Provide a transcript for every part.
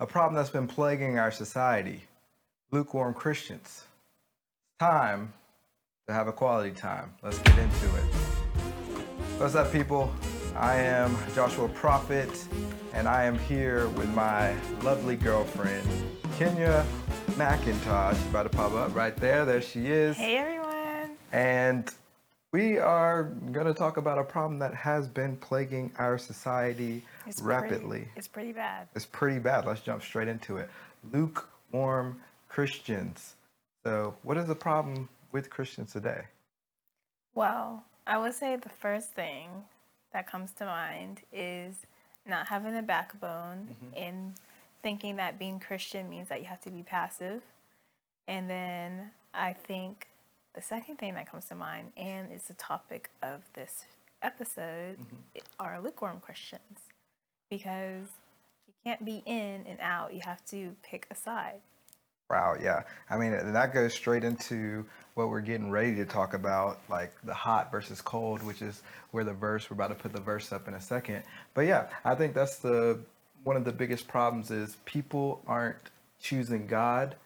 a problem that's been plaguing our society lukewarm Christians. Time to have a quality time. Let's get into it. What's up, people? I am Joshua Prophet, and I am here with my lovely girlfriend, Kenya McIntosh, about to pop up right there. There she is. Hey, everyone. And we are going to talk about a problem that has been plaguing our society It's rapidly. Pretty, it's pretty bad. It's pretty bad. Let's jump straight into it. Lukewarm Christians. So, what is the problem with Christians today? Well, I would say the first thing that comes to mind is not having a backbone mm-hmm. and thinking that being Christian means that you have to be passive. And then I think the second thing that comes to mind, and it's the topic of this episode, mm-hmm. are lukewarm Christians. Because you can't be in and out, you have to pick a side. Wow, yeah. I mean, that goes straight into what we're getting ready to talk about, like the hot versus cold, which is where the verse, we're about to put the verse up in a second. But yeah, I think that's the one of the biggest problems is people aren't choosing God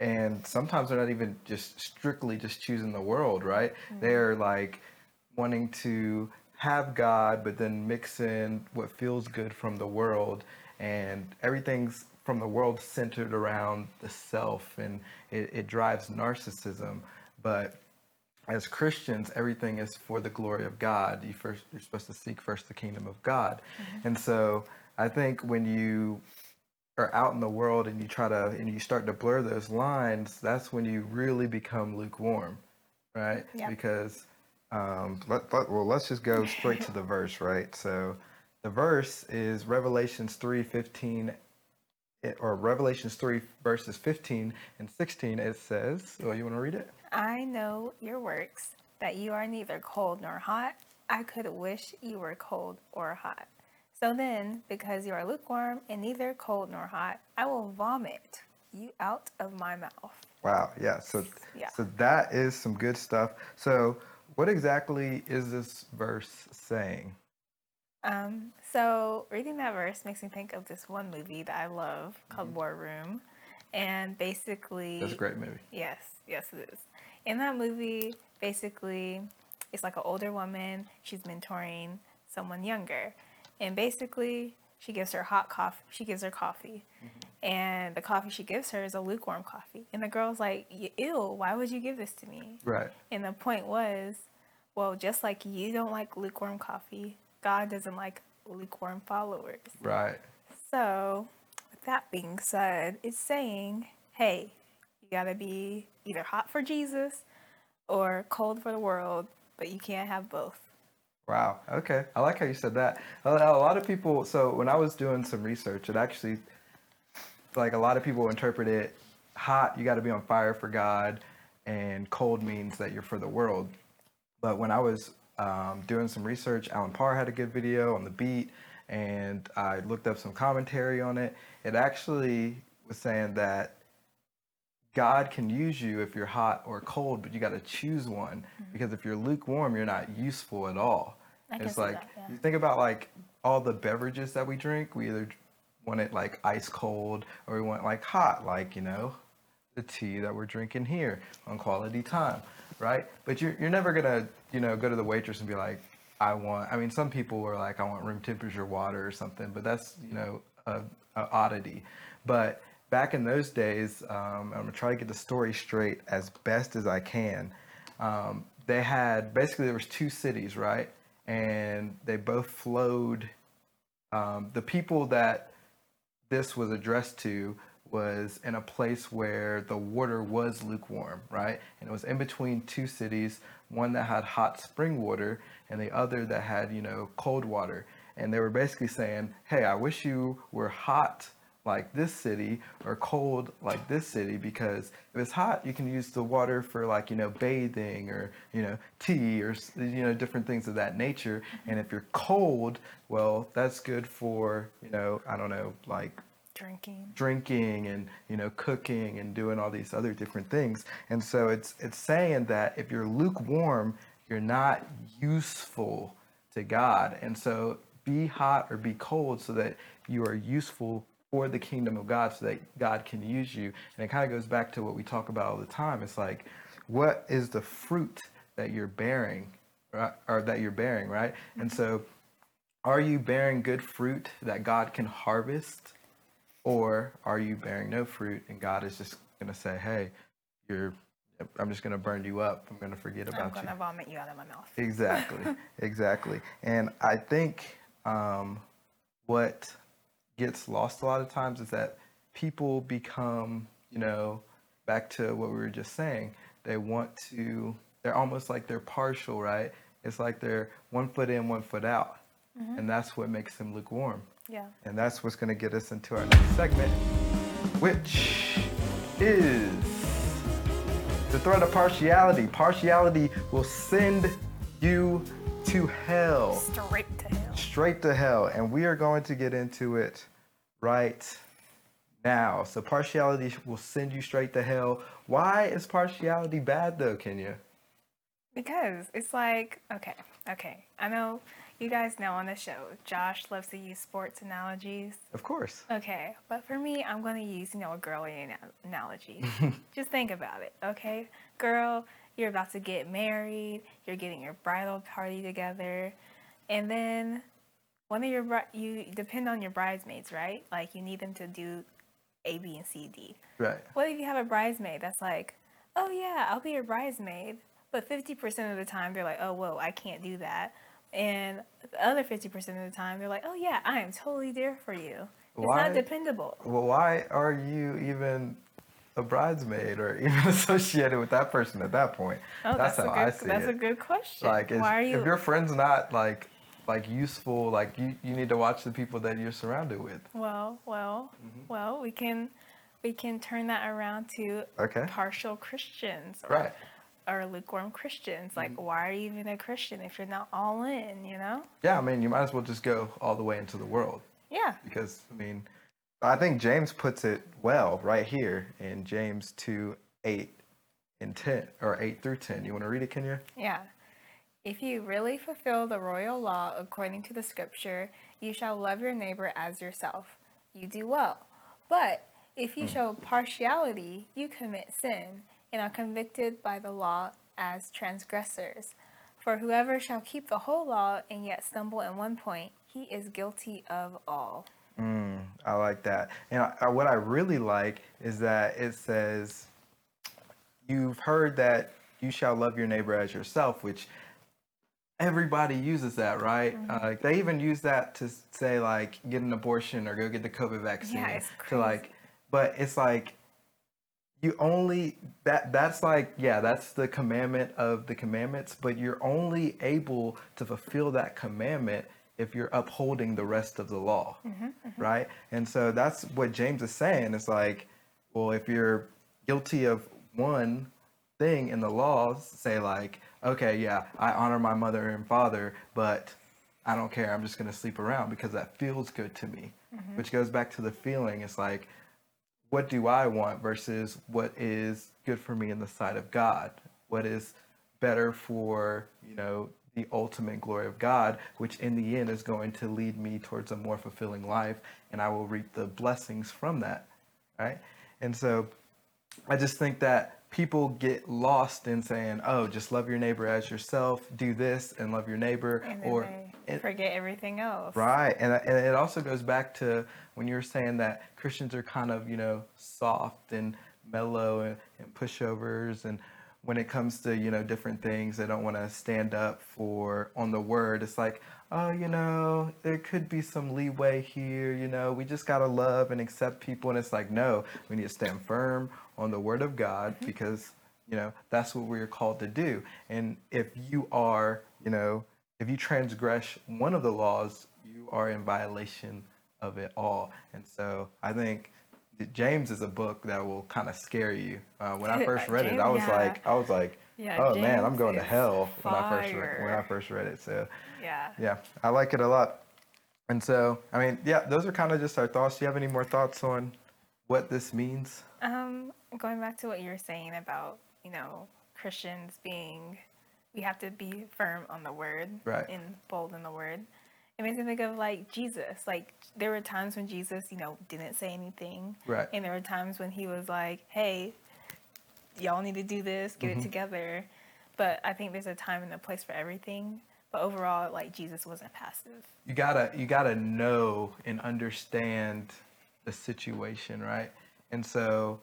and sometimes they're not even just strictly just choosing the world, right? Mm-hmm. They're like wanting to have God, but then mix in what feels good from the world, and everything's from the world centered around the self, and it, it drives narcissism. But as Christians, everything is for the glory of God. You first, you're supposed to seek first the kingdom of God, mm-hmm. and so I think when you are out in the world and you try to and you start to blur those lines, that's when you really become lukewarm, right? Yeah. Because um, let, let, well, let's just go straight to the verse, right? So the verse is Revelations three fifteen, it- or Revelations three verses fifteen and sixteen. It says, "Oh, you want to read it?" I know your works, that you are neither cold nor hot. I could wish you were cold or hot. So then, because you are lukewarm and neither cold nor hot, I will vomit you out of my mouth. Wow, yeah. So, Yeah. so that is some good stuff. So, what exactly is this verse saying? Um, so reading that verse makes me think of this one movie that I love called War Room. And basically That's a great movie. Yes, yes, it is. In that movie, basically, it's like an older woman. She's mentoring someone younger, and basically, she gives her hot coffee. She gives her coffee, mm-hmm. and the coffee she gives her is a lukewarm coffee. And the girl's like, "Y- "Ew, why would you give this to me?" Right. And the point was, well, just like you don't like lukewarm coffee, God doesn't like lukewarm followers. Right. So, with that being said, it's saying, hey, you gotta be either hot for Jesus or cold for the world, but you can't have both. Wow. Okay. I like how you said that. A lot of people. So when I was doing some research, it actually, like a lot of people interpret it hot. You got to be on fire for God, and cold means that you're for the world. But when I was um, doing some research, Allen Parr had a good video on the beat, and I looked up some commentary on it. It actually was saying that God can use you if you're hot or cold, but you got to choose one mm-hmm. because if you're lukewarm, you're not useful at all. I it's like that, yeah. you think about like all the beverages that we drink. We either want it like ice cold or we want like hot, like you know, the tea that we're drinking here on quality time, right? But you're you're never gonna you know go to the waitress and be like, I want. I mean, some people are like, I want room temperature water or something, but that's you know a, a oddity. But back in those days, um, I'm gonna try to get the story straight as best as I can. Um, they had basically there was two cities, right? And they both flowed. Um, the people that this was addressed to was in a place where the water was lukewarm, right? And it was in between two cities, one that had hot spring water and the other that had, you know, cold water. And they were basically saying, hey, I wish you were hot like this city or cold like this city because if it's hot you can use the water for like you know bathing or you know tea or you know different things of that nature. Mm-hmm. And if you're cold well that's good for you know i don't know like Drinking. drinking and you know cooking and doing all these other different things. And so it's it's saying that if you're lukewarm you're not useful to god. And so be hot or be cold so that you are useful for the kingdom of God so that God can use you. And it kind of goes back to what we talk about all the time. It's like, what is the fruit that you're bearing, right? or that you're bearing, right? And so, are you bearing good fruit that God can harvest, or are you bearing no fruit and God is just going to say, "Hey, you're I'm just going to burn you up. I'm going to forget about I'm about you." gonna vomit you out of my mouth. Exactly, exactly. And I think um, what gets lost a lot of times is that people become, you know, back to what we were just saying, they want to, they're almost like they're partial, right? It's like they're one foot in, one foot out. Mm-hmm. And that's what makes them lukewarm. Yeah. And that's what's going to get us into our next segment, which is the threat of partiality. Partiality will send you to hell, Straight. Straight to hell. And we are going to get into it right now. So, partiality will send you straight to hell. Why is partiality bad, though, Kenya? Because it's like, okay, okay. I know you guys know on the show, Josh loves to use sports analogies. Of course. Okay, but for me, I'm going to use, you know, a girly ana- analogy. Just think about it, okay? Girl, you're about to get married, you're getting your bridal party together, and then one of your, bri- you depend on your bridesmaids, right? Like, you need them to do A, B, and C, D. Right. What if you have a bridesmaid that's like, oh yeah, I'll be your bridesmaid, but 50% of the time they're like, oh, whoa, I can't do that. And the other 50% of the time they're like, oh yeah, I am totally there for you. It's Why- not dependable. Well, why are you even a bridesmaid or even associated with that person at that point? Oh, that's, how a good, I see that's it. a good question. like, is, Why are you? if your friend's not like like useful, like you, you need to watch the people that you're surrounded with. Well, well, Mm-hmm. well, we can we can turn that around to Okay. partial Christians or, Right. or lukewarm Christians. Like, Mm-hmm. why are you even a Christian if you're not all in? You know? Yeah, I mean, you might as well just go all the way into the world Yeah. because I mean, I think James puts it well right here in James two eight and ten or eight through ten. You want to read it, Kenya? Yeah. If you really fulfill the royal law according to the scripture, you shall love your neighbor as yourself. You do well. But if you show partiality, you commit sin and are convicted by the law as transgressors. For whoever shall keep the whole law and yet stumble in one point, he is guilty of all. Mm, I like that. And I, I- what I really like is that it says, You've heard that you shall love your neighbor as yourself, which everybody uses that, right? Mm-hmm. Uh, they even use that to say, like, get an abortion or go get the COVID vaccine. it's To like, but it's like, you only that that's like yeah that's the commandment of the commandments but you're only able to fulfill that commandment if you're upholding the rest of the law right and so that's what james is saying it's like well if you're guilty of one thing in the laws say like okay yeah i honor my mother and father but i don't care i'm just going to sleep around because that feels good to me mm-hmm. which goes back to the feeling it's like what do I want versus what is good for me in the sight of God? What is better for, you know, the ultimate glory of God, which in the end is going to lead me towards a more fulfilling life and I will reap the blessings from that. Right? And so I just think that people get lost in saying, "Oh, just love your neighbor as yourself, do this and love your neighbor," or forget everything else. Right, and and it also goes back to when you were saying that Christians are kind of you know soft and mellow and, and pushovers, and when it comes to you know different things, they don't want to stand up for on the word. It's like, oh, you know, there could be some leeway here. You know, we just gotta love and accept people, and it's like, no, we need to stand firm on the word of God because you know that's what we're called to do. And if you are, you know if you transgress one of the laws, you are in violation of it all. And so I think James is a book that will kind of scare you. Uh, when I first read it, I was yeah. like, I was like, Yeah, oh man, I'm going to hell when I first read, when I first read it. So Yeah. yeah, I like it a lot. And so I mean, yeah, those are kind of just our thoughts. Do you have any more thoughts on what this means? Um, going back to what you were saying about, you know, Christians being, we have to be firm on the word Right. and bold in the word. it makes me think of like Jesus. Like there were times when Jesus, you know, didn't say anything. Right. And there were times when he was like, Hey, y'all need to do this, get Mm-hmm. it together. But I think there's a time and a place for everything. But overall, like Jesus wasn't passive. you gotta you gotta know and understand the situation right? And so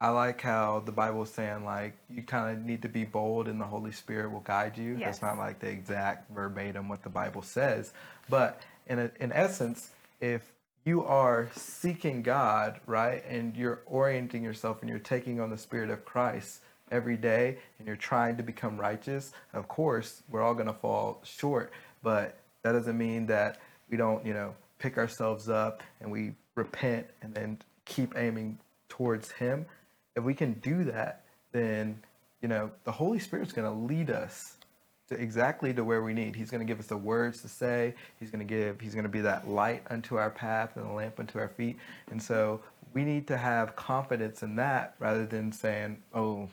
i like how the bible is saying like you kind of need to be bold and the holy spirit will guide you. Yes. that's not like the exact verbatim what the bible says. But in a, in essence if you are seeking god right and you're orienting yourself and you're taking on the spirit of christ every day and you're trying to become righteous, of course, we're all going to fall short, but that doesn't mean that we don't, you know, pick ourselves up and we repent and then keep aiming towards him. If we can do that, then, you know, the Holy Spirit's going to lead us to exactly to where we need. He's going to give us the words to say. He's going to give. He's going to be that light unto our path and a lamp unto our feet. And so we need to have confidence in that rather than saying, "Oh,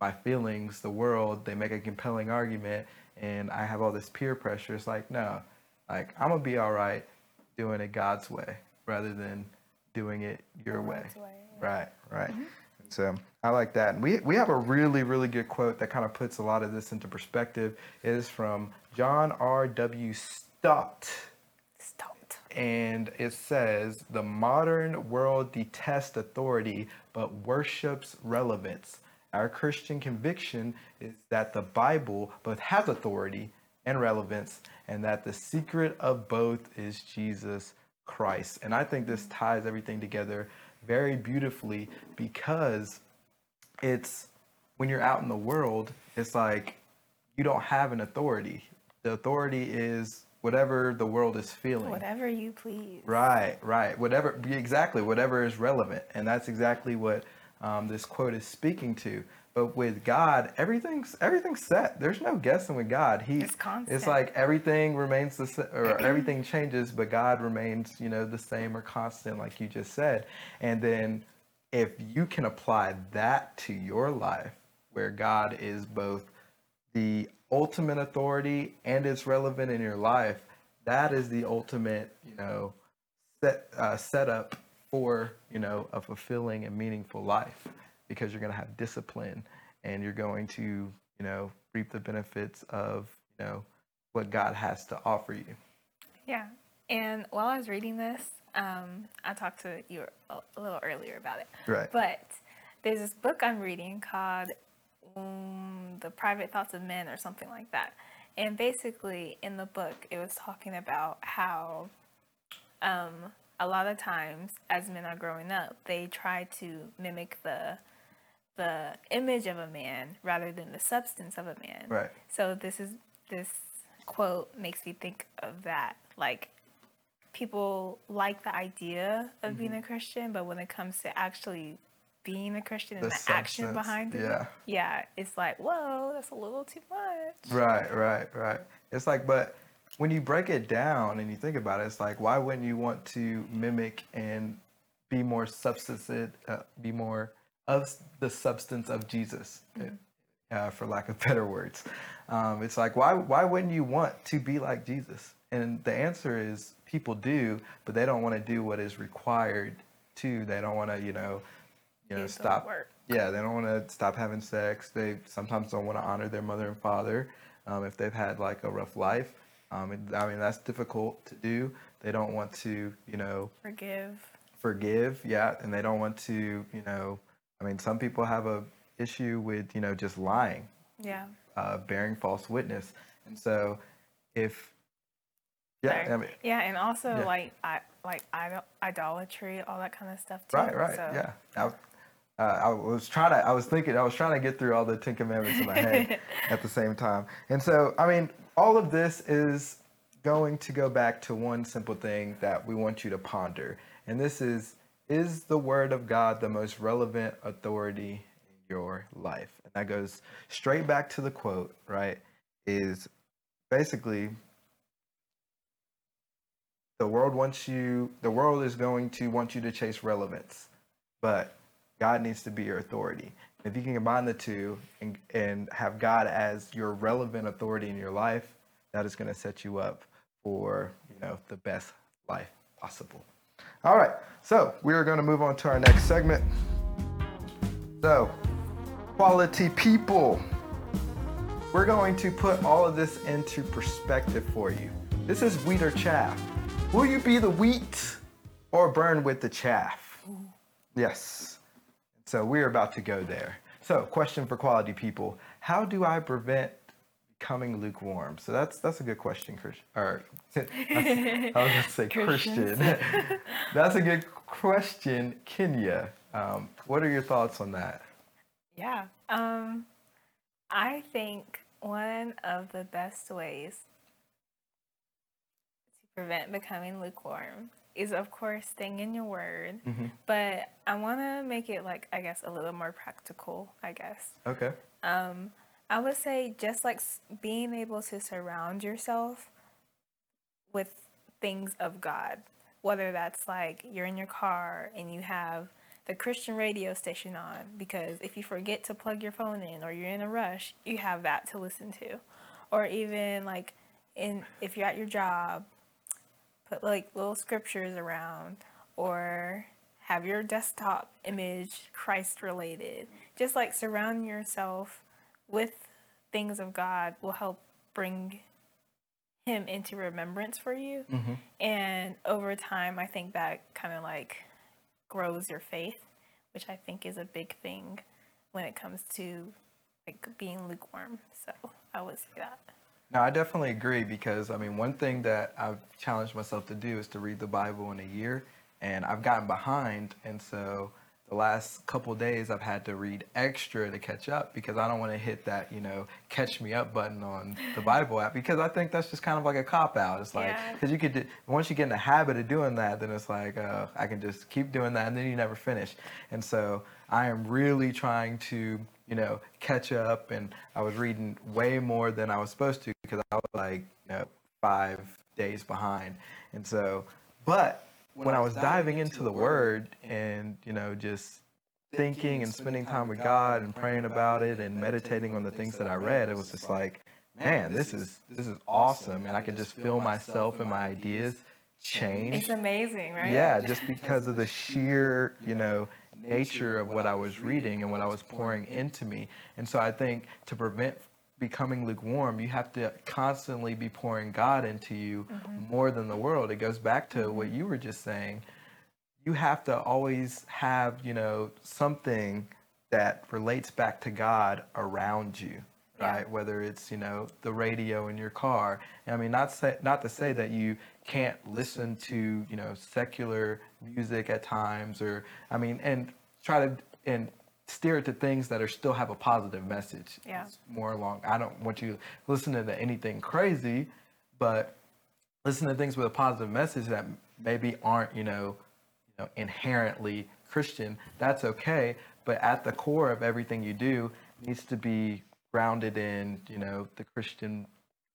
my feelings, the world, they make a compelling argument, and I have all this peer pressure." It's like, no, like I'm gonna be all right doing it God's way rather than doing it your way. way. Right, right. And So I like that. And we we have a really really good quote that kind of puts a lot of this into perspective. It is from John R. W. Stott, Stopped. and it says, "The modern world detests authority but worships relevance. Our Christian conviction is that the Bible both has authority and relevance, and that the secret of both is Jesus Christ." And I think this ties everything together very beautifully because it's when you're out in the world, it's like you don't have an authority. The authority is whatever the world is feeling. Whatever you please. Right, right. Whatever, exactly, whatever is relevant. And that's exactly what um, this quote is speaking to. But with God, everything's everything's set. There's no guessing with God. He, It's constant. It's like everything remains the sa- or everything changes, but God remains, you know, the same or constant, like you just said. And then, if you can apply that to your life, where God is both the ultimate authority and it's relevant in your life, that is the ultimate, you know, set uh, setup for you know a fulfilling and meaningful life because you're going to have discipline and you're going to you know reap the benefits of you know what God has to offer you. Yeah. And while I was reading this, um, I talked to you a, little earlier about it. Right. But there's this book I'm reading called um, The Private Thoughts of Men or something like that. And basically, in the book, it was talking about how um, a lot of times, as men are growing up, they try to mimic the the image of a man rather than the substance of a man. Right. So this is this quote makes me think of that. Like people like the idea of being Mm-hmm. a Christian, but when it comes to actually being a Christian and The the, action behind it, yeah. yeah, it's like, whoa, that's a little too much. Right, right, right. It's like, but when you break it down and you think about it, it's like, why wouldn't you want to mimic and be more substance, uh, be more of the substance of Jesus, uh, for lack of better words? Um, it's like, why, why wouldn't you want to be like Jesus? And the answer is, people do, but they don't want to do what is required to. They don't want to, you know, you know, Do stop. Yeah, they don't want to stop having sex. They sometimes don't want to honor their mother and father um, if they've had like a rough life. Um, I mean, that's difficult to do. They don't want to, you know, Forgive. forgive. Yeah, and they don't want to, you know, I mean, some people have a issue with, you know, just lying, Yeah. uh, bearing false witness, and so if yeah, Sorry. I mean, yeah, and also yeah. like I like idol- idolatry, all that kind of stuff too. Right, right, So, yeah. I, uh, I was trying to, I was thinking, I was trying to get through all the Ten Commandments in my head at the same time. And so, I mean, all of this is going to go back to one simple thing that we want you to ponder. And this is, is the Word of God the most relevant authority in your life? And that goes straight back to the quote, right? Is basically the world wants you the world is going to want you to chase relevance but god needs to be your authority if you can combine the two and, and have god as your relevant authority in your life that is going to set you up for you know the best life possible. All right, so we are going to move on to our next segment. So, quality people. We're going to put all of this into perspective for you. This is wheat or chaff. Will you be the wheat or burn with the chaff? Yes. So we're about to go there. So, question for quality people: How do I prevent becoming lukewarm? So that's that's a good question, Christian. Or I was going to say Christian. that's a good question, Kenya. Um, what are your thoughts on that? Yeah. Um, I think one of the best ways to prevent becoming lukewarm is, of course, staying in your word. Mm-hmm. But I want to make it like I guess a little more practical. I guess. Okay. Um, I would say just like being able to surround yourself with things of God, whether that's like you're in your car and you have the Christian radio station on, because if you forget to plug your phone in or you're in a rush, you have that to listen to, or even like in if you're at your job, put like little scriptures around or have your desktop image Christ related. Just like surround yourself with things of God will help bring him into remembrance for you. Mm-hmm. And over time, I think that kind of like grows your faith, which I think is a big thing when it comes to like being lukewarm. So I would say that. No, I definitely agree because I mean, one thing that I've challenged myself to do is to read the Bible in a year, and I've gotten behind, and so the last couple days I've had to read extra to catch up because I don't want to hit that you know catch me up button on the Bible app because I think that's just kind of like a cop out. It's like Yeah. because you could once you get in the habit of doing that, then it's like uh, I can just keep doing that and then you never finish. And so I am really trying to you know catch up, and I was reading way more than I was supposed to because I was like you know five days behind, and so but when I was diving into the Word and you know just thinking and spending time with God and praying about it and meditating on the things that I read, it was just like, man, this is this is awesome, and I could just feel myself and my ideas change. It's amazing, right? Yeah, just because of the sheer, you know, nature of what I was reading and what I was pouring into me. And so I think to prevent becoming lukewarm, you have to constantly be pouring God into you mm-hmm. more than the world. It goes back to what mm-hmm. you were just saying. You have to always have, you know, something that relates back to God around you Yeah. right? Whether it's you know the radio in your car. I mean, not say, not to say that you can't listen to you know secular music at times, or I mean, and try to and steer it to things that are still have a positive message. Yeah. It's more along. I don't want you listening to anything crazy, but listen to things with a positive message that maybe aren't you know you know inherently Christian. That's okay, but at the core of everything you do needs to be grounded in you know the Christian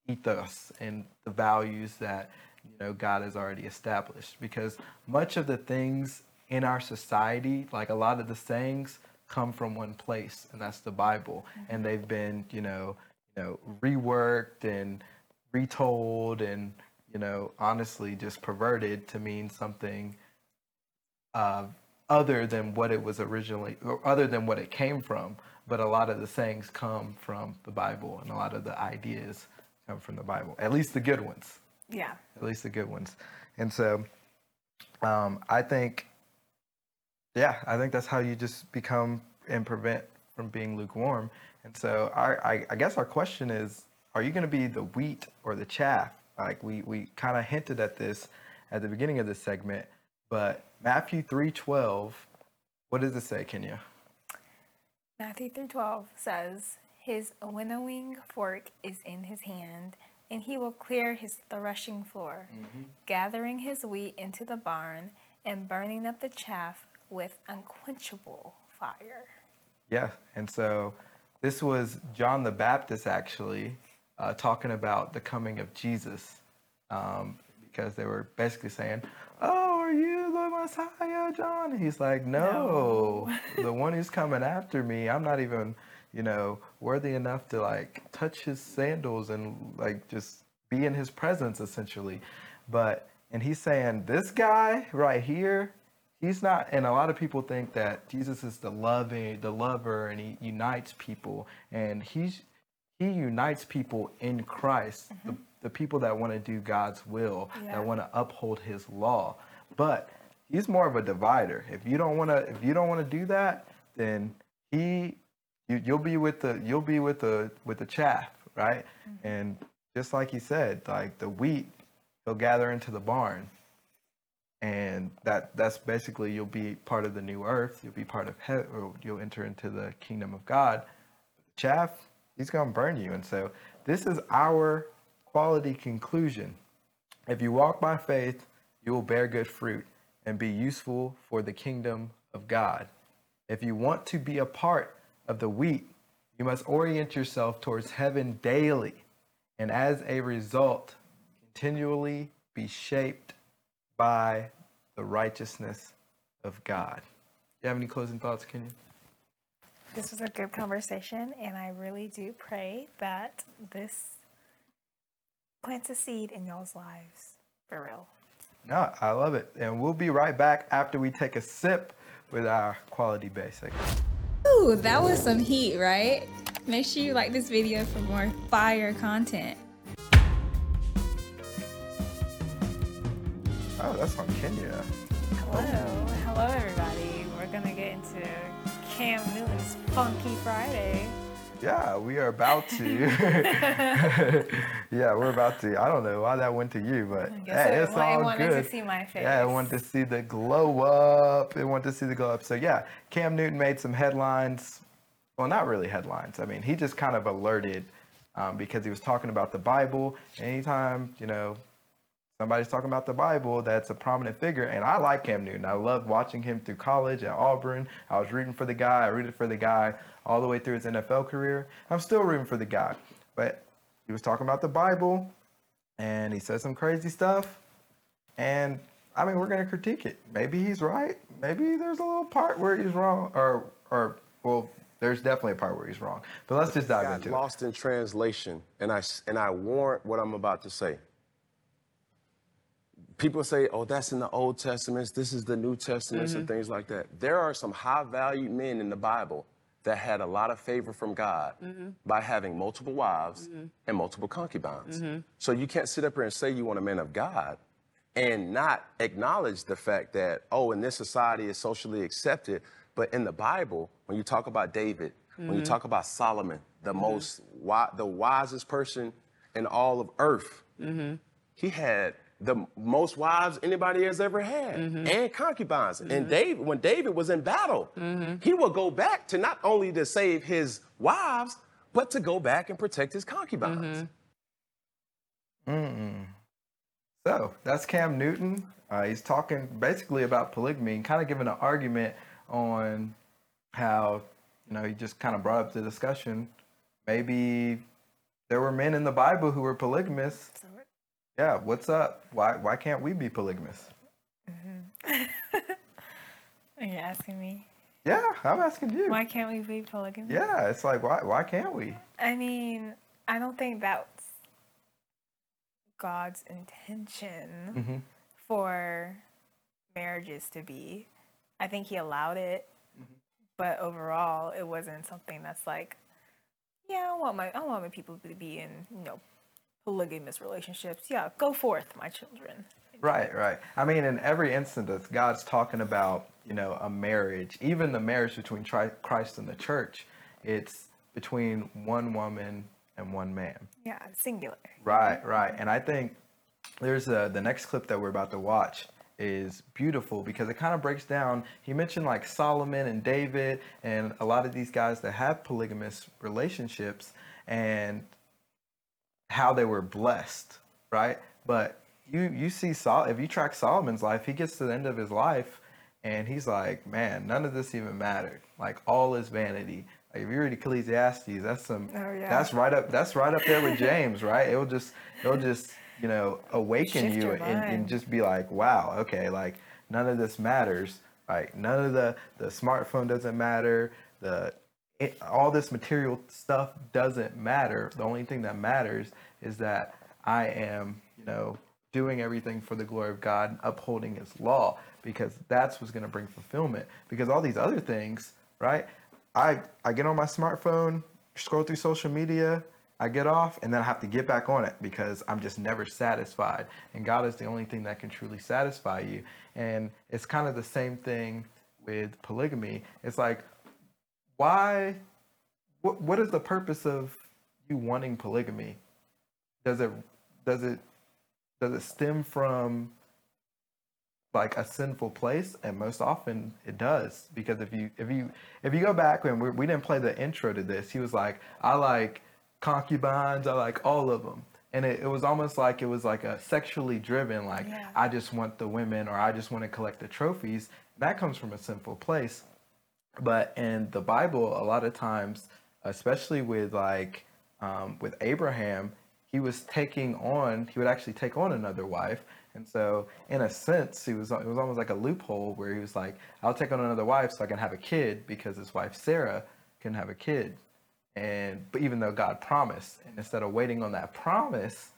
ethos and the values that you know God has already established. Because much of the things in our society, like a lot of the sayings, come from one place, and that's the Bible. And they've been you know you know reworked and retold and you know honestly just perverted to mean something uh, other than what it was originally, or other than what it came from. But a lot of the sayings come from the Bible, and a lot of the ideas come from the Bible. At least the good ones. Yeah. At least the good ones. And so, um, I think, yeah, I think that's how you just become and prevent from being lukewarm. And so, our, I, I guess our question is: Are you going to be the wheat or the chaff? Like we we kind of hinted at this at the beginning of this segment, but Matthew three twelve, what does it say, Kenya? Matthew 3:12 says, "His winnowing fork is in his hand, and he will clear his threshing floor, mm-hmm. gathering his wheat into the barn and burning up the chaff with unquenchable fire." Yeah, and so this was John the Baptist actually uh, talking about the coming of Jesus, um, because they were basically saying, "Oh, are you the Messiah, John?" And he's like, "No, the one who's coming after me. I'm not even, you know, worthy enough to like touch his sandals and like just be in his presence essentially. But and he's saying this guy right here, he's not and a lot of people think that Jesus is the loving, the lover and he unites people and he's he unites people in Christ, mm-hmm. the, the people that want to do God's will, yeah. that want to uphold his law. But he's more of a divider. If you don't want to if you don't want to do that, then he you, will be with the you'll be with the with the chaff, right? Mm-hmm. And just like he said, like the wheat, he'll gather into the barn, and that that's basically you'll be part of the new earth. You'll be part of heaven, or you'll enter into the kingdom of God. Chaff, he's gonna burn you, and so this is our quality conclusion. If you walk by faith, you will bear good fruit and be useful for the kingdom of God. If you want to be a part of the wheat, you must orient yourself towards heaven daily, and as a result, continually be shaped by the righteousness of God. Do you have any closing thoughts, Kenya? This was a good conversation, and I really do pray that this plants a seed in y'all's lives for real. No, I love it. And we'll be right back after we take a sip with our quality basic. Ooh, that was some heat, right? Make sure you like this video for more fire content. Oh, that's from Kenya. Hello. Hello, everybody. We're going to get into Cam Newton's Funky Friday. Yeah, we are about to. yeah, we're about to. I don't know why that went to you, but hey, it's all wanted good. to see my face. Yeah, I wanted to see the glow up. It wanted to see the glow up. So yeah, Cam Newton made some headlines. Well, not really headlines. I mean, he just kind of alerted um, because he was talking about the Bible. Anytime you know somebody's talking about the Bible that's a prominent figure. And I like Cam Newton. I loved watching him through college at Auburn. I was rooting for the guy. I rooted for the guy all the way through his NFL career. I'm still rooting for the guy. But he was talking about the Bible and he said some crazy stuff. And I mean, we're going to critique it. Maybe he's right. Maybe there's a little part where he's wrong or, or, well, there's definitely a part where he's wrong. But let's just dive into lost it. Lost in translation, and I and I warrant what I'm about to say people say, oh, that's in the Old Testament, this is the New Testament, mm-hmm. and things like that. There are some high valued men in the Bible that had a lot of favor from God mm-hmm. by having multiple wives mm-hmm. and multiple concubines. Mm-hmm. So you can't sit up here and say you want a man of God and not acknowledge the fact that, oh, in this society it's socially accepted. But in the Bible, when you talk about David, when you mm-hmm. talk about Solomon, the mm-hmm. most, the wisest person in all of earth, he had the most wives anybody has ever had mm-hmm. and concubines. Mm-hmm. And David, when David was in battle, mm-hmm. he would go back to not only to save his wives, but to go back and protect his concubines. Mm-hmm. So that's Cam Newton. Uh, he's talking basically about polygamy and kind of giving an argument on how, you know, he just kind of brought up the discussion. Maybe there were men in the Bible who were polygamous. Yeah, what's up? Why why can't we be polygamous? Mm-hmm. Are you asking me? Yeah, I'm asking you. Why can't we be polygamous? Yeah, it's like why why can't we? I mean, I don't think that's God's intention mm-hmm. for marriages to be. I think He allowed it, mm-hmm. but overall, it wasn't something that's like, yeah, I want my I want my people to be in you know polygamous relationships. Yeah, go forth, my children. Right, right. I mean, in every instance, God's talking about, you know, a marriage, even the marriage between Christ and the church, it's between one woman and one man. Yeah, singular. Right, right. And I think there's a, the next clip that we're about to watch is beautiful because it kind of breaks down. He mentioned like Solomon and David and a lot of these guys that have polygamous relationships. And how they were blessed, right? But you you see Sol if you track Solomon's life, he gets to the end of his life and he's like, man, none of this even mattered. Like all is vanity. Like if you read Ecclesiastes, that's some oh, yeah. that's right up that's right up there with James, right? It'll just it'll just, you know, awaken Shift you and, and just be like, wow, okay, like none of this matters. Like none of the the smartphone doesn't matter. The it, all this material stuff doesn't matter. The only thing that matters is that I am, you know, doing everything for the glory of God and upholding his law because that's what's going to bring fulfillment because all these other things, right? I I get on my smartphone, scroll through social media, I get off and then I have to get back on it because I'm just never satisfied. And God is the only thing that can truly satisfy you. And it's kind of the same thing with polygamy. It's like why what what is the purpose of you wanting polygamy? Does it does it does it stem from like a sinful place and most often it does because if you if you if you go back and we, we didn't play the intro to this he was like i like concubines i like all of them and it, it was almost like it was like a sexually driven like Yeah. i just want the women or i just want to collect the trophies that comes from a sinful place but in the bible a lot of times especially with like um, with abraham he was taking on he would actually take on another wife. And so in a sense he was it was almost like a loophole where he was like i'll take on another wife so i can have a kid because his wife sarah can have a kid. And but even though god promised and instead of waiting on that promise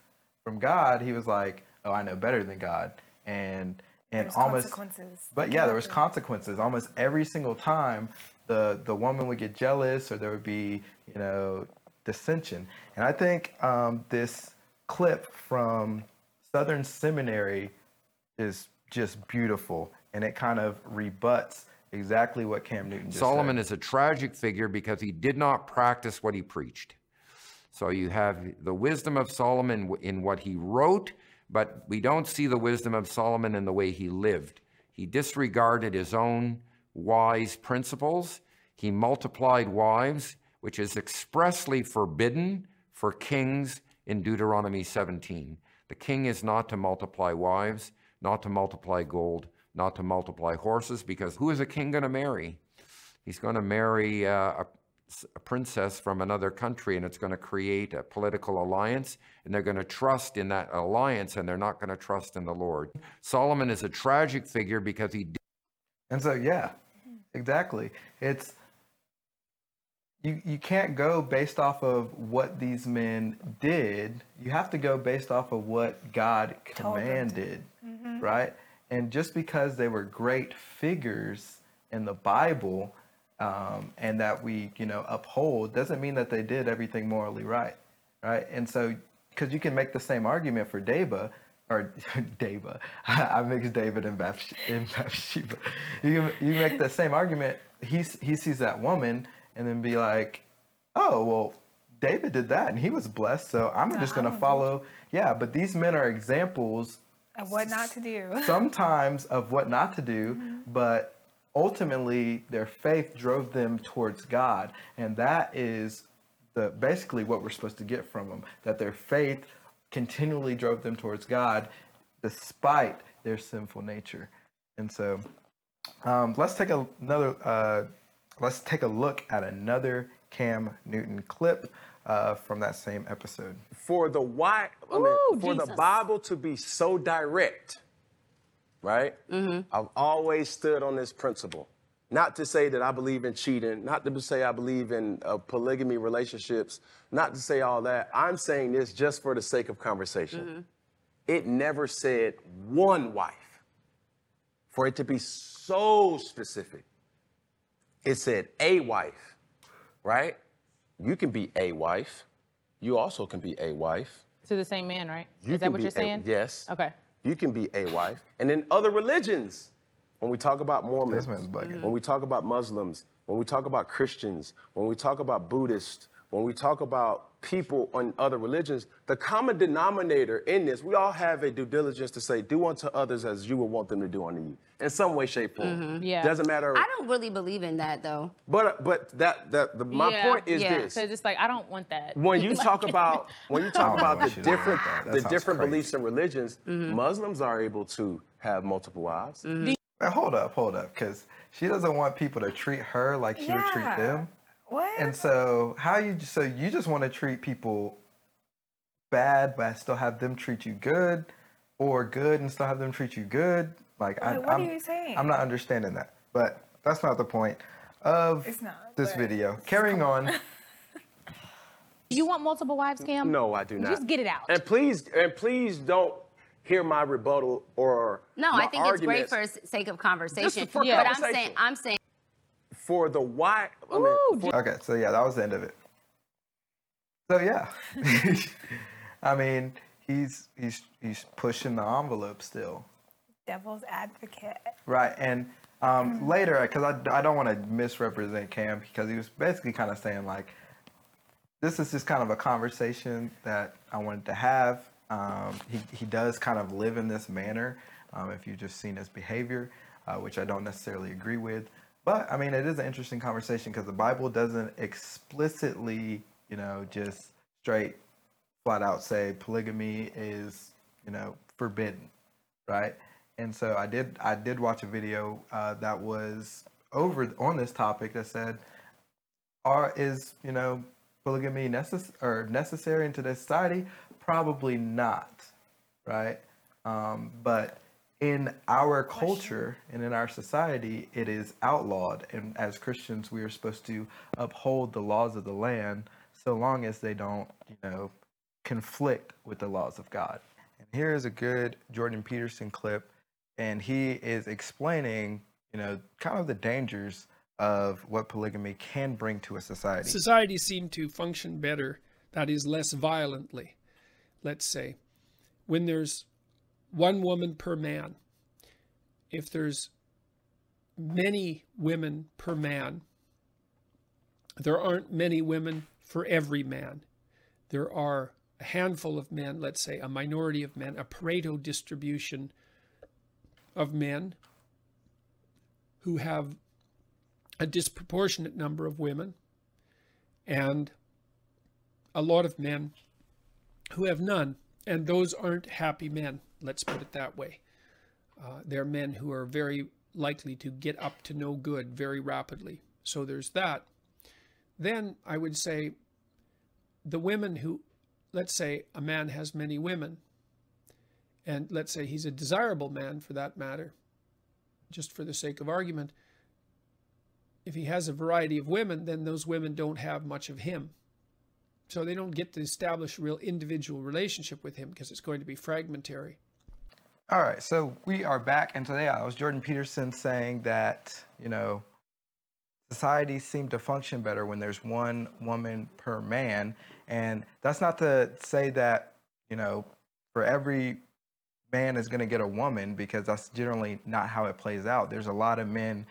from god he was like oh i know better than god. And and There's almost consequences. but yeah, there was consequences almost every single time. The the woman would get jealous, or there would be you know dissension. And I think um, this clip from Southern Seminary is just beautiful, and it kind of rebuts exactly what Cam Newton just Solomon said. is a tragic figure because he did not practice what he preached. So you have the wisdom of Solomon in what he wrote, but we don't see the wisdom of Solomon in the way he lived. He disregarded his own wise principles. He multiplied wives, which is expressly forbidden for kings in Deuteronomy 17. The king is not to multiply wives, not to multiply gold, not to multiply horses, because who is a king going to marry? He's going to marry uh, a, a princess from another country, and it's going to create a political alliance, and they're going to trust in that alliance, and they're not going to trust in the Lord. Solomon is a tragic figure because he And so yeah, exactly. It's you you can't go based off of what these men did. You have to go based off of what God Told them to. commanded, mm-hmm. right? And just because they were great figures in the Bible um, and that we you know uphold doesn't mean that they did everything morally right, right? And so because you can make the same argument for Deba or Deba. I mix David and Bathsh- Bathsheba. You you make the same argument. He he sees that woman and then be like, oh well, David did that and he was blessed, so I'm just gonna follow. Yeah, but these men are examples Of what not to do. sometimes of what not to do, but ultimately their faith drove them towards God, and that is the basically what we're supposed to get from them. That their faith continually drove them towards God, despite their sinful nature. And so, um, let's take a, another. Uh, let's take a look at another Cam Newton clip uh, from that same episode. for the why I mean, Ooh, for the Bible to be so direct, right? I've always stood on this principle. Not to say that I believe in cheating, not to say I believe in uh, polygamy relationships, not to say all that. I'm saying this just for the sake of conversation. It never said one wife. For it to be so specific, it said a wife, right? You can be a wife. You also can be a wife. To the same man, right? You Is that what be you're a- saying? yes. Okay. You can be a wife. And in other religions, when we talk about Mormons, This man's bugging. when we talk about Muslims, when we talk about Christians, when we talk about Buddhists, when we talk about people on other religions, the common denominator in this, we all have a due diligence to say, do unto others as you would want them to do unto you. In some way, shape, form. Mm-hmm, yeah. Doesn't matter. I don't really believe in that though. But but that that the, my yeah, point is yeah. this. Because it's like I don't want that. when you talk about when you talk I don't know about the different that. That the different crazy. beliefs and religions, mm-hmm. Muslims are able to have multiple wives. Mm-hmm. Now, hold up, hold up, because she doesn't want people to treat her like she would treat them. What? And so, how you so you just want to treat people bad, but still have them treat you good, or good and still have them treat you good? Like, I, what I'm, you saying? I'm not understanding that. But that's not the point of It's not, this video. Carrying on. You want multiple wives, Cam? No, I do not. Just get it out. And please, and please don't hear my rebuttal or No, my I think it's great for sake of conversation. for But I'm conversation. saying, I'm saying. For the why. I mean, Ooh, for- Okay, so yeah, that was the end of it. So yeah, I mean, he's he's he's pushing the envelope still, Devil's advocate. right? And um, later, because I, I don't want to misrepresent Cam, because he was basically kind of saying like, this is just kind of a conversation that I wanted to have. Um, he he does kind of live in this manner. Um, if you've just seen his behavior, uh, which I don't necessarily agree with, but I mean, it is an interesting conversation because the Bible doesn't explicitly, you know, just straight, flat out say polygamy is, you know, forbidden, right? And so I did I did watch a video uh, that was over on this topic that said, are is you know polygamy necess- or necessary in today's society? Probably not, right? Um, but in our culture and in our society, it is outlawed. And as Christians, we are supposed to uphold the laws of the land so long as they don't, you know, conflict with the laws of God. And here is a good Jordan Peterson clip, and he is explaining, you know, kind of the dangers of what polygamy can bring to a society. societies seem to function better, that is, less violently, let's say. When there's one woman per man, if there's many women per man, there aren't many women for every man. There are a handful of men, let's say a minority of men, a Pareto distribution of men who have a disproportionate number of women and a lot of men who have none. And those aren't happy men, let's put it that way. Uh, they're men who are very likely to get up to no good very rapidly. So there's that. Then I would say the women who, let's say a man has many women, and let's say he's a desirable man for that matter, just for the sake of argument, if he has a variety of women, then those women don't have much of him. So they don't get to establish a real individual relationship with him because it's going to be fragmentary. All right, so we are back, and today I was Jordan Peterson saying that you know societies seem to function better when there's one woman per man, and that's not to say that you know for every man is going to get a woman because that's generally not how it plays out. There's a lot of men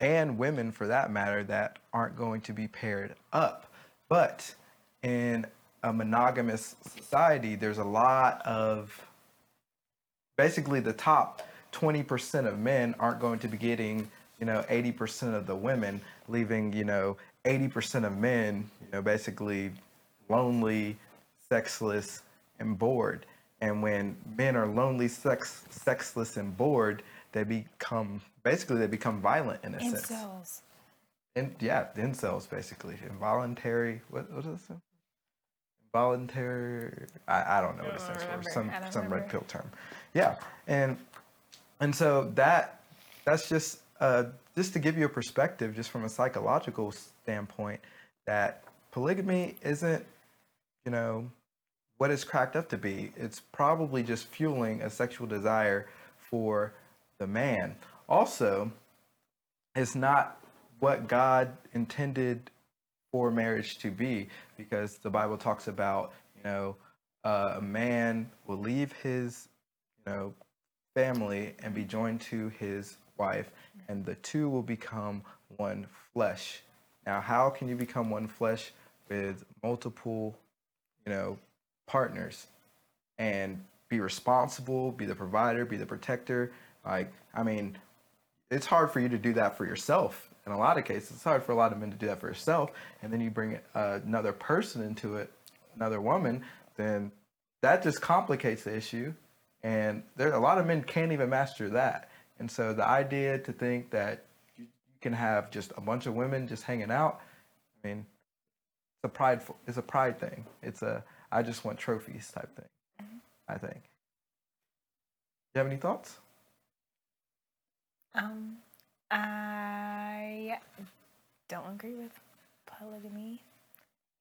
and women, for that matter, that aren't going to be paired up, but in a monogamous society, there's a lot of basically the top 20% of men aren't going to be getting you know 80% of the women leaving you know 80% of men you know basically lonely sexless and bored. And when men are lonely sex sexless and bored they become basically they become violent in a sense. Incels. and yeah incels basically. Involuntary what, what is it involuntary I, I don't know what it stands for. some some red pill term. Yeah. And and so that that's just uh, just to give you a perspective just from a psychological standpoint that polygamy isn't you know what it's cracked up to be. It's probably just fueling a sexual desire for the man. Also it's not what god intended for marriage to be because the bible talks about you know uh, a man will leave his you know family and be joined to his wife and the two will become one flesh. Now how can you become one flesh with multiple you know partners and be responsible be the provider be the protector? Like i mean it's hard for you to do that for yourself in a lot of cases it's hard for a lot of men to do that for yourself and then you bring uh, another person into it another woman then that just complicates the issue and there a lot of men can't even master that. And so the idea to think that you can have just a bunch of women just hanging out i mean it's a prideful it's a pride thing. It's a i just want trophies type thing i think. Do you have any thoughts? Um, I don't agree with polygamy,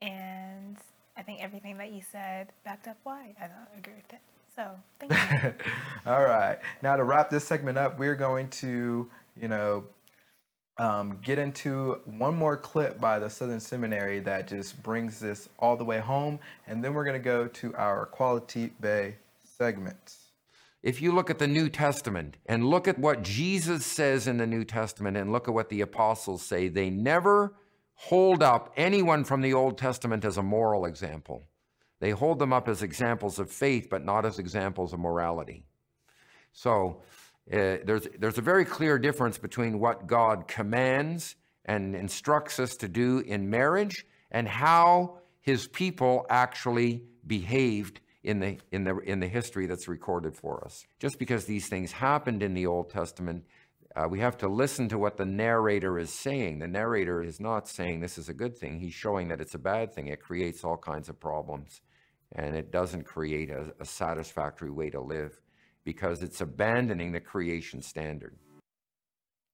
and I think everything that you said backed up why I don't agree with it. So thank you. All right. Now to wrap this segment up, we're going to, you know, um, get into one more clip by the Southern Seminary that just brings this all the way home, and then we're going to go to our Quality Bay segments. If you look at the New Testament and look at what Jesus says in the New Testament and look at what the apostles say, they never hold up anyone from the Old Testament as a moral example. They hold them up as examples of faith, but not as examples of morality. So uh, there's, there's a very clear difference between what God commands and instructs us to do in marriage and how his people actually behaved in the, in, the, in the history that's recorded for us. Just because these things happened in the Old Testament, uh, we have to listen to what the narrator is saying. The narrator is not saying this is a good thing, he's showing that it's a bad thing. It creates all kinds of problems and it doesn't create a, a satisfactory way to live because it's abandoning the creation standard.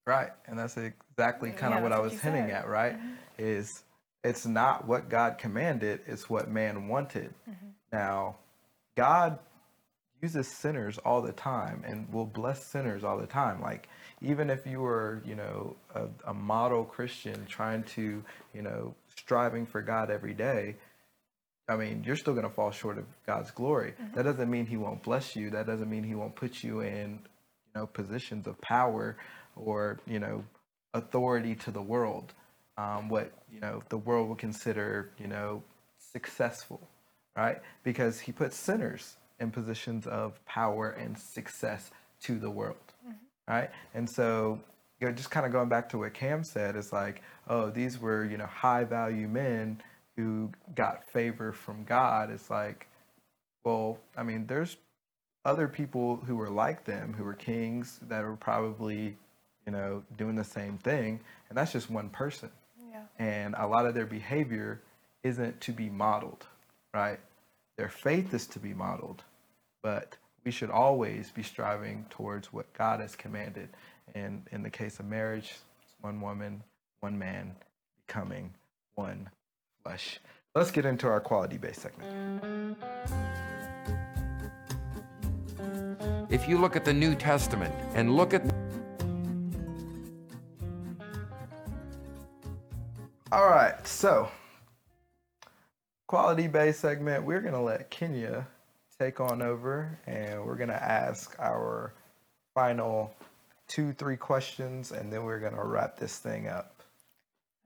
Right. And that's exactly kind Yeah, of what I that's what was hinting said. at, right? Is it's not what God commanded, it's what man wanted. Now, God uses sinners all the time and will bless sinners all the time. Like even if you were, you know, a, a model Christian trying to, you know, striving for God every day, I mean, you're still going to fall short of God's glory. That doesn't mean He won't bless you. That doesn't mean He won't put you in, you know, positions of power or you know, authority to the world. Um, what you know the world would consider, you know, successful, right? Because He puts sinners in positions of power and success to the world, mm-hmm. right? And so, you know, just kind of going back to what Cam said, it's like, oh, these were you know high value men who got favor from God. It's like, well, I mean, there's other people who were like them, who were kings that were probably, you know, doing the same thing, and that's just one person. yeah. And a lot of their behavior isn't to be modeled, right? Their faith is to be modeled, but we should always be striving towards what God has commanded. And in the case of marriage, one woman, one man becoming one flesh. Let's get into our quality based segment. If you look at the New Testament and look at All right, so quality based segment, we're going to let Kenya take on over and we're going to ask our final two, three questions and then we're going to wrap this thing up.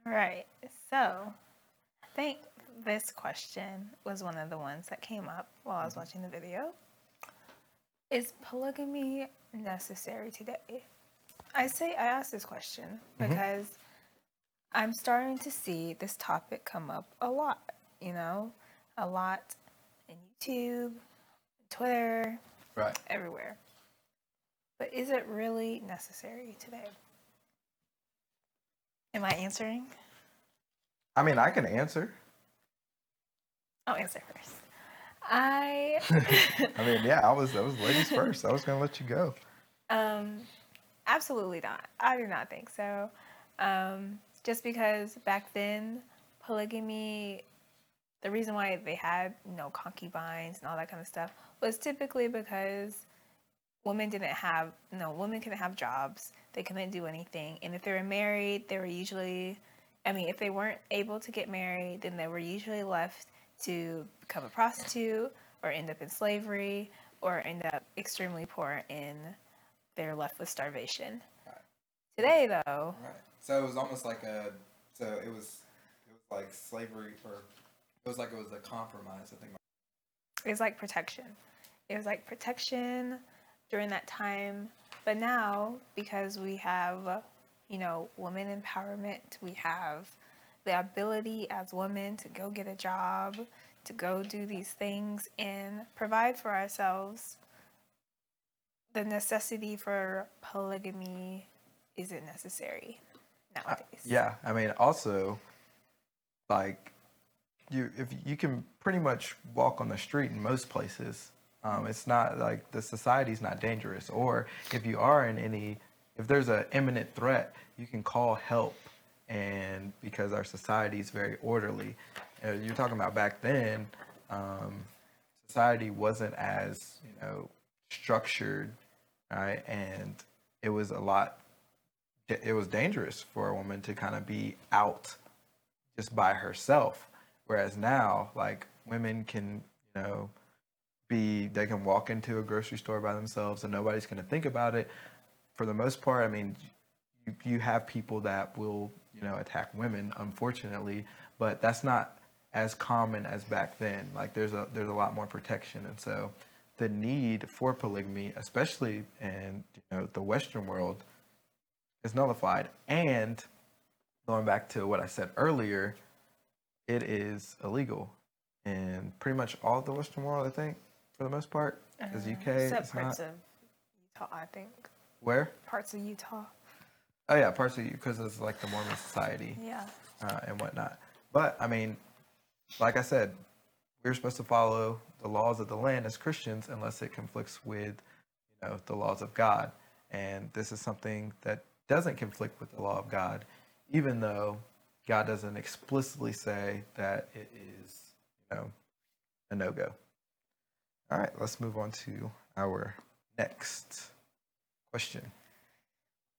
All right. So I think this question was one of the ones that came up while I was mm-hmm. watching the video. Is polygamy necessary today? I say I asked this question mm-hmm. because I'm starting to see this topic come up a lot, you know, a lot in YouTube, Twitter, Right. everywhere. But is it really necessary today? Am I answering? I mean, I can answer. I'll answer first. I I mean, yeah, I was, I was ladies first. I was going to let you go. um absolutely not. I do not think so. Um just because back then polygamy the reason why they had you know concubines and all that kind of stuff was typically because women didn't have no women couldn't have jobs. They couldn't do anything. And if they were married they were usually i mean if they weren't able to get married then they were usually left to become a prostitute or end up in slavery or end up extremely poor and they're left with starvation. Today though Right. So it was almost like a, so it was, it was like slavery or it was like it was a compromise, I think. it was like protection. It was like protection during that time. But now, because we have, you know, women empowerment, we have the ability as women to go get a job, to go do these things and provide for ourselves. The necessity for polygamy isn't necessary nowadays. Yeah, I mean, also, like, you if you can pretty much walk on the street in most places. Um, it's not like the society's not dangerous, or if you are in any, if there's an imminent threat, you can call help, and because our society is very orderly, uh, you're talking about back then, um, society wasn't as you know structured, right? And it was a lot. It was dangerous for a woman to kind of be out just by herself, whereas now, like women can, you know, be they can walk into a grocery store by themselves and nobody's going to think about it. For the most part, I mean, you, you have people that will, you know, attack women, unfortunately, but that's not as common as back then. Like there's a there's a lot more protection, and so the need for polygamy, especially in you know the Western world, is nullified. And going back to what I said earlier, it is illegal in pretty much all of the Western world. I think for the most part, because UK Except parts not. of Utah, I think. Where? Parts of Utah. Oh yeah, parts of you because it's like the Mormon Society. Yeah. uh, and whatnot. But I mean, like I said, we're supposed to follow the laws of the land as Christians unless it conflicts with, you know, the laws of God. And this is something that doesn't conflict with the law of God, even though God doesn't explicitly say that it is, you know, a no go. All right, let's move on to our next question.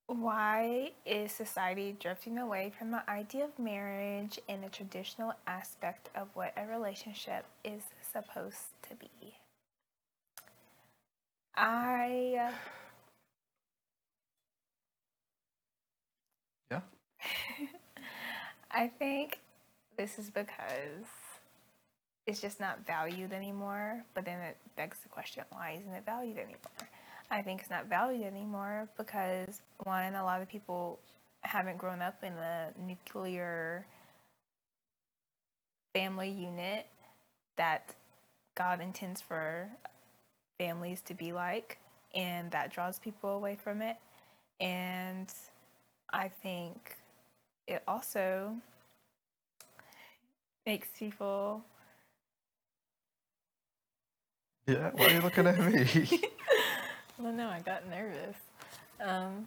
Why is society drifting away from the idea of marriage and the traditional aspect of what a relationship is supposed to be? I Yeah. I think this is because it's just not valued anymore. But then it begs the question why isn't it valued anymore? I think it's not valued anymore because, one, a lot of people haven't grown up in a nuclear family unit that God intends for families to be like, and that draws people away from it. And I think it also makes people Yeah, why are you looking at me? well no i got nervous. Um,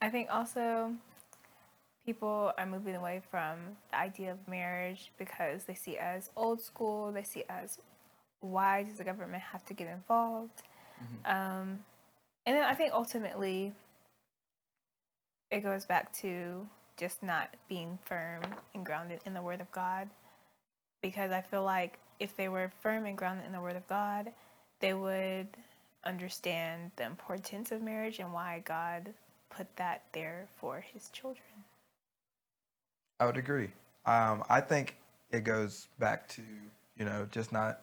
i think also people are moving away from the idea of marriage because they see it as old school they see it as why does the government have to get involved? Um, and then i think ultimately it goes back to just not being firm and grounded in the word of god because i feel like if they were firm and grounded in the word of god they would understand the importance of marriage and why God put that there for his children. I would agree. Um, I think it goes back to you know just not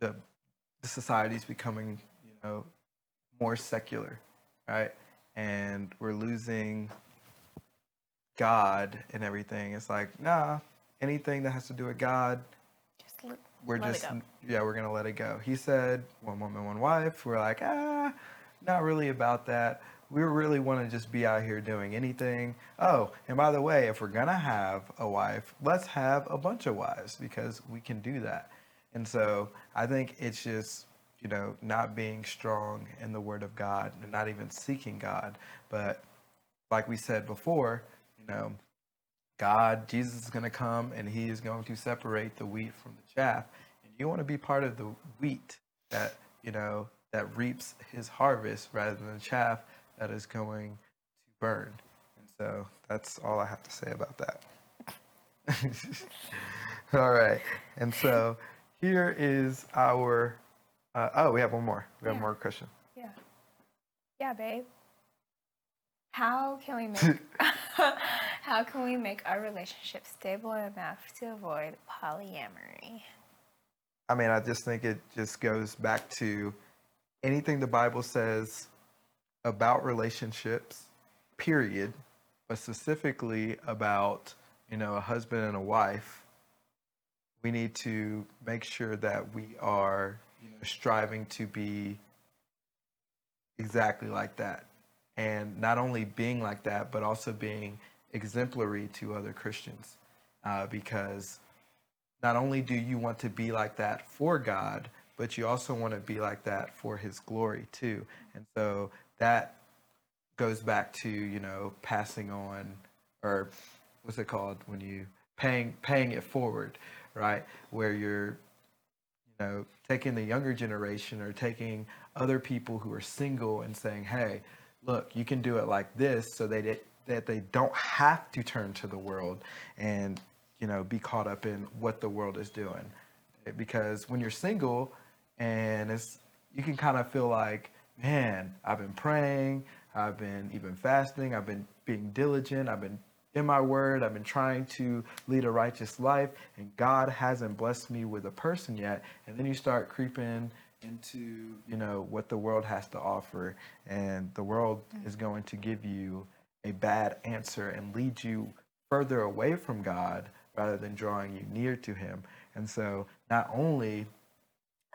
the the society's becoming you know more secular, right? And we're losing God and everything. It's like nah, anything that has to do with God, Just let, we're just yeah we're gonna let it go. He said one woman one wife we're like ah not really about that. We really want to just be out here doing anything. Oh and by the way if we're gonna have a wife let's have a bunch of wives because we can do that. And so i think it's just you know not being strong in the word of god and not even seeking god. But like we said before know God, Jesus is going to come and he is going to separate the wheat from the chaff. And you want to be part of the wheat that, you know, that reaps his harvest rather than the chaff that is going to burn. And so that's all I have to say about that. all right. And so here is our, uh, oh, we have one more. We have Yeah. more question. Yeah. Yeah, babe. How can we make how can we make our relationship stable enough to avoid polyamory? I mean, I just think it just goes back to anything the Bible says about relationships, period, but specifically about, you know, a husband and a wife. We need to make sure that we are, you know, striving to be exactly like that. And not only being like that, but also being exemplary to other Christians. Uh, because not only do you want to be like that for God, but you also want to be like that for His glory too. And so that goes back to you know passing on, or what's it called when you paying paying it forward, right? Where you're you know, taking the younger generation or taking other people who are single and saying, "Hey, look, you can do it like this," so they did, that they don't have to turn to the world and you know be caught up in what the world is doing. Because when you're single, and it's you can kind of feel like, man, I've been praying, I've been even fasting, I've been being diligent, I've been in my word. I've been trying to lead a righteous life, and God hasn't blessed me with a person yet. And then you start creeping into, you know, what the world has to offer, and the world is going to give you a bad answer and lead you further away from God rather than drawing you near to Him. And so, not only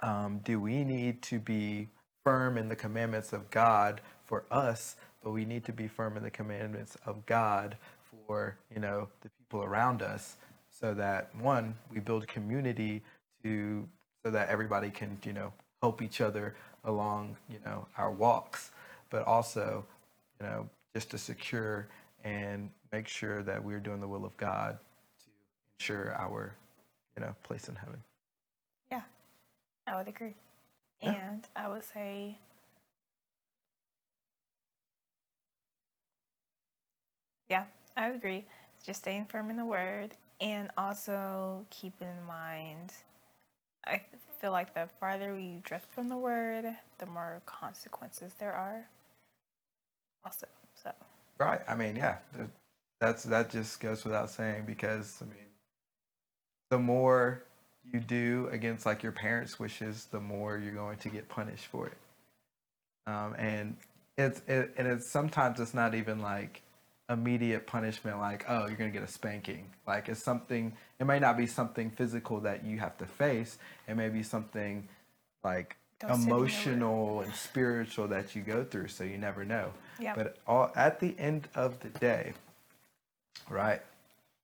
um, do we need to be firm in the commandments of God for us, but we need to be firm in the commandments of God for you know the people around us, so that one we build community to so that everybody can you know help each other along you know our walks, but also you know just to secure and make sure that we're doing the will of God to ensure our you know place in heaven. Yeah, I would agree. And I would say Yeah, I would agree. Just staying firm in the word and also keep in mind I feel like the farther we drift from the word, the more consequences there are. Also, so Right. I mean, yeah, that's that just goes without saying because I mean, the more you do against like your parents' wishes, the more you're going to get punished for it. Um, and it's it, and it's sometimes it's not even like immediate punishment like oh you're gonna get a spanking. Like it's something it may not be something physical that you have to face. It may be something like Don't sit in your room. emotional and spiritual that you go through so you never know. Yep. but all, at the end of the day right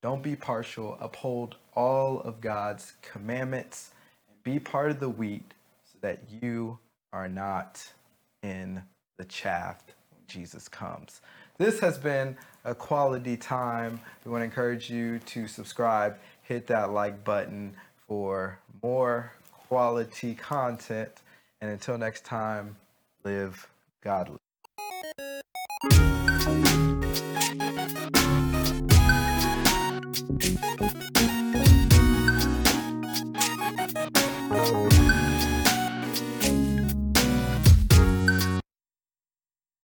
don't be partial. Uphold all of god's commandments and be part of the wheat so that you are not in the chaff when jesus comes this has been a quality time. We want to encourage you to subscribe. Hit that like button for more quality content. And until next time live godly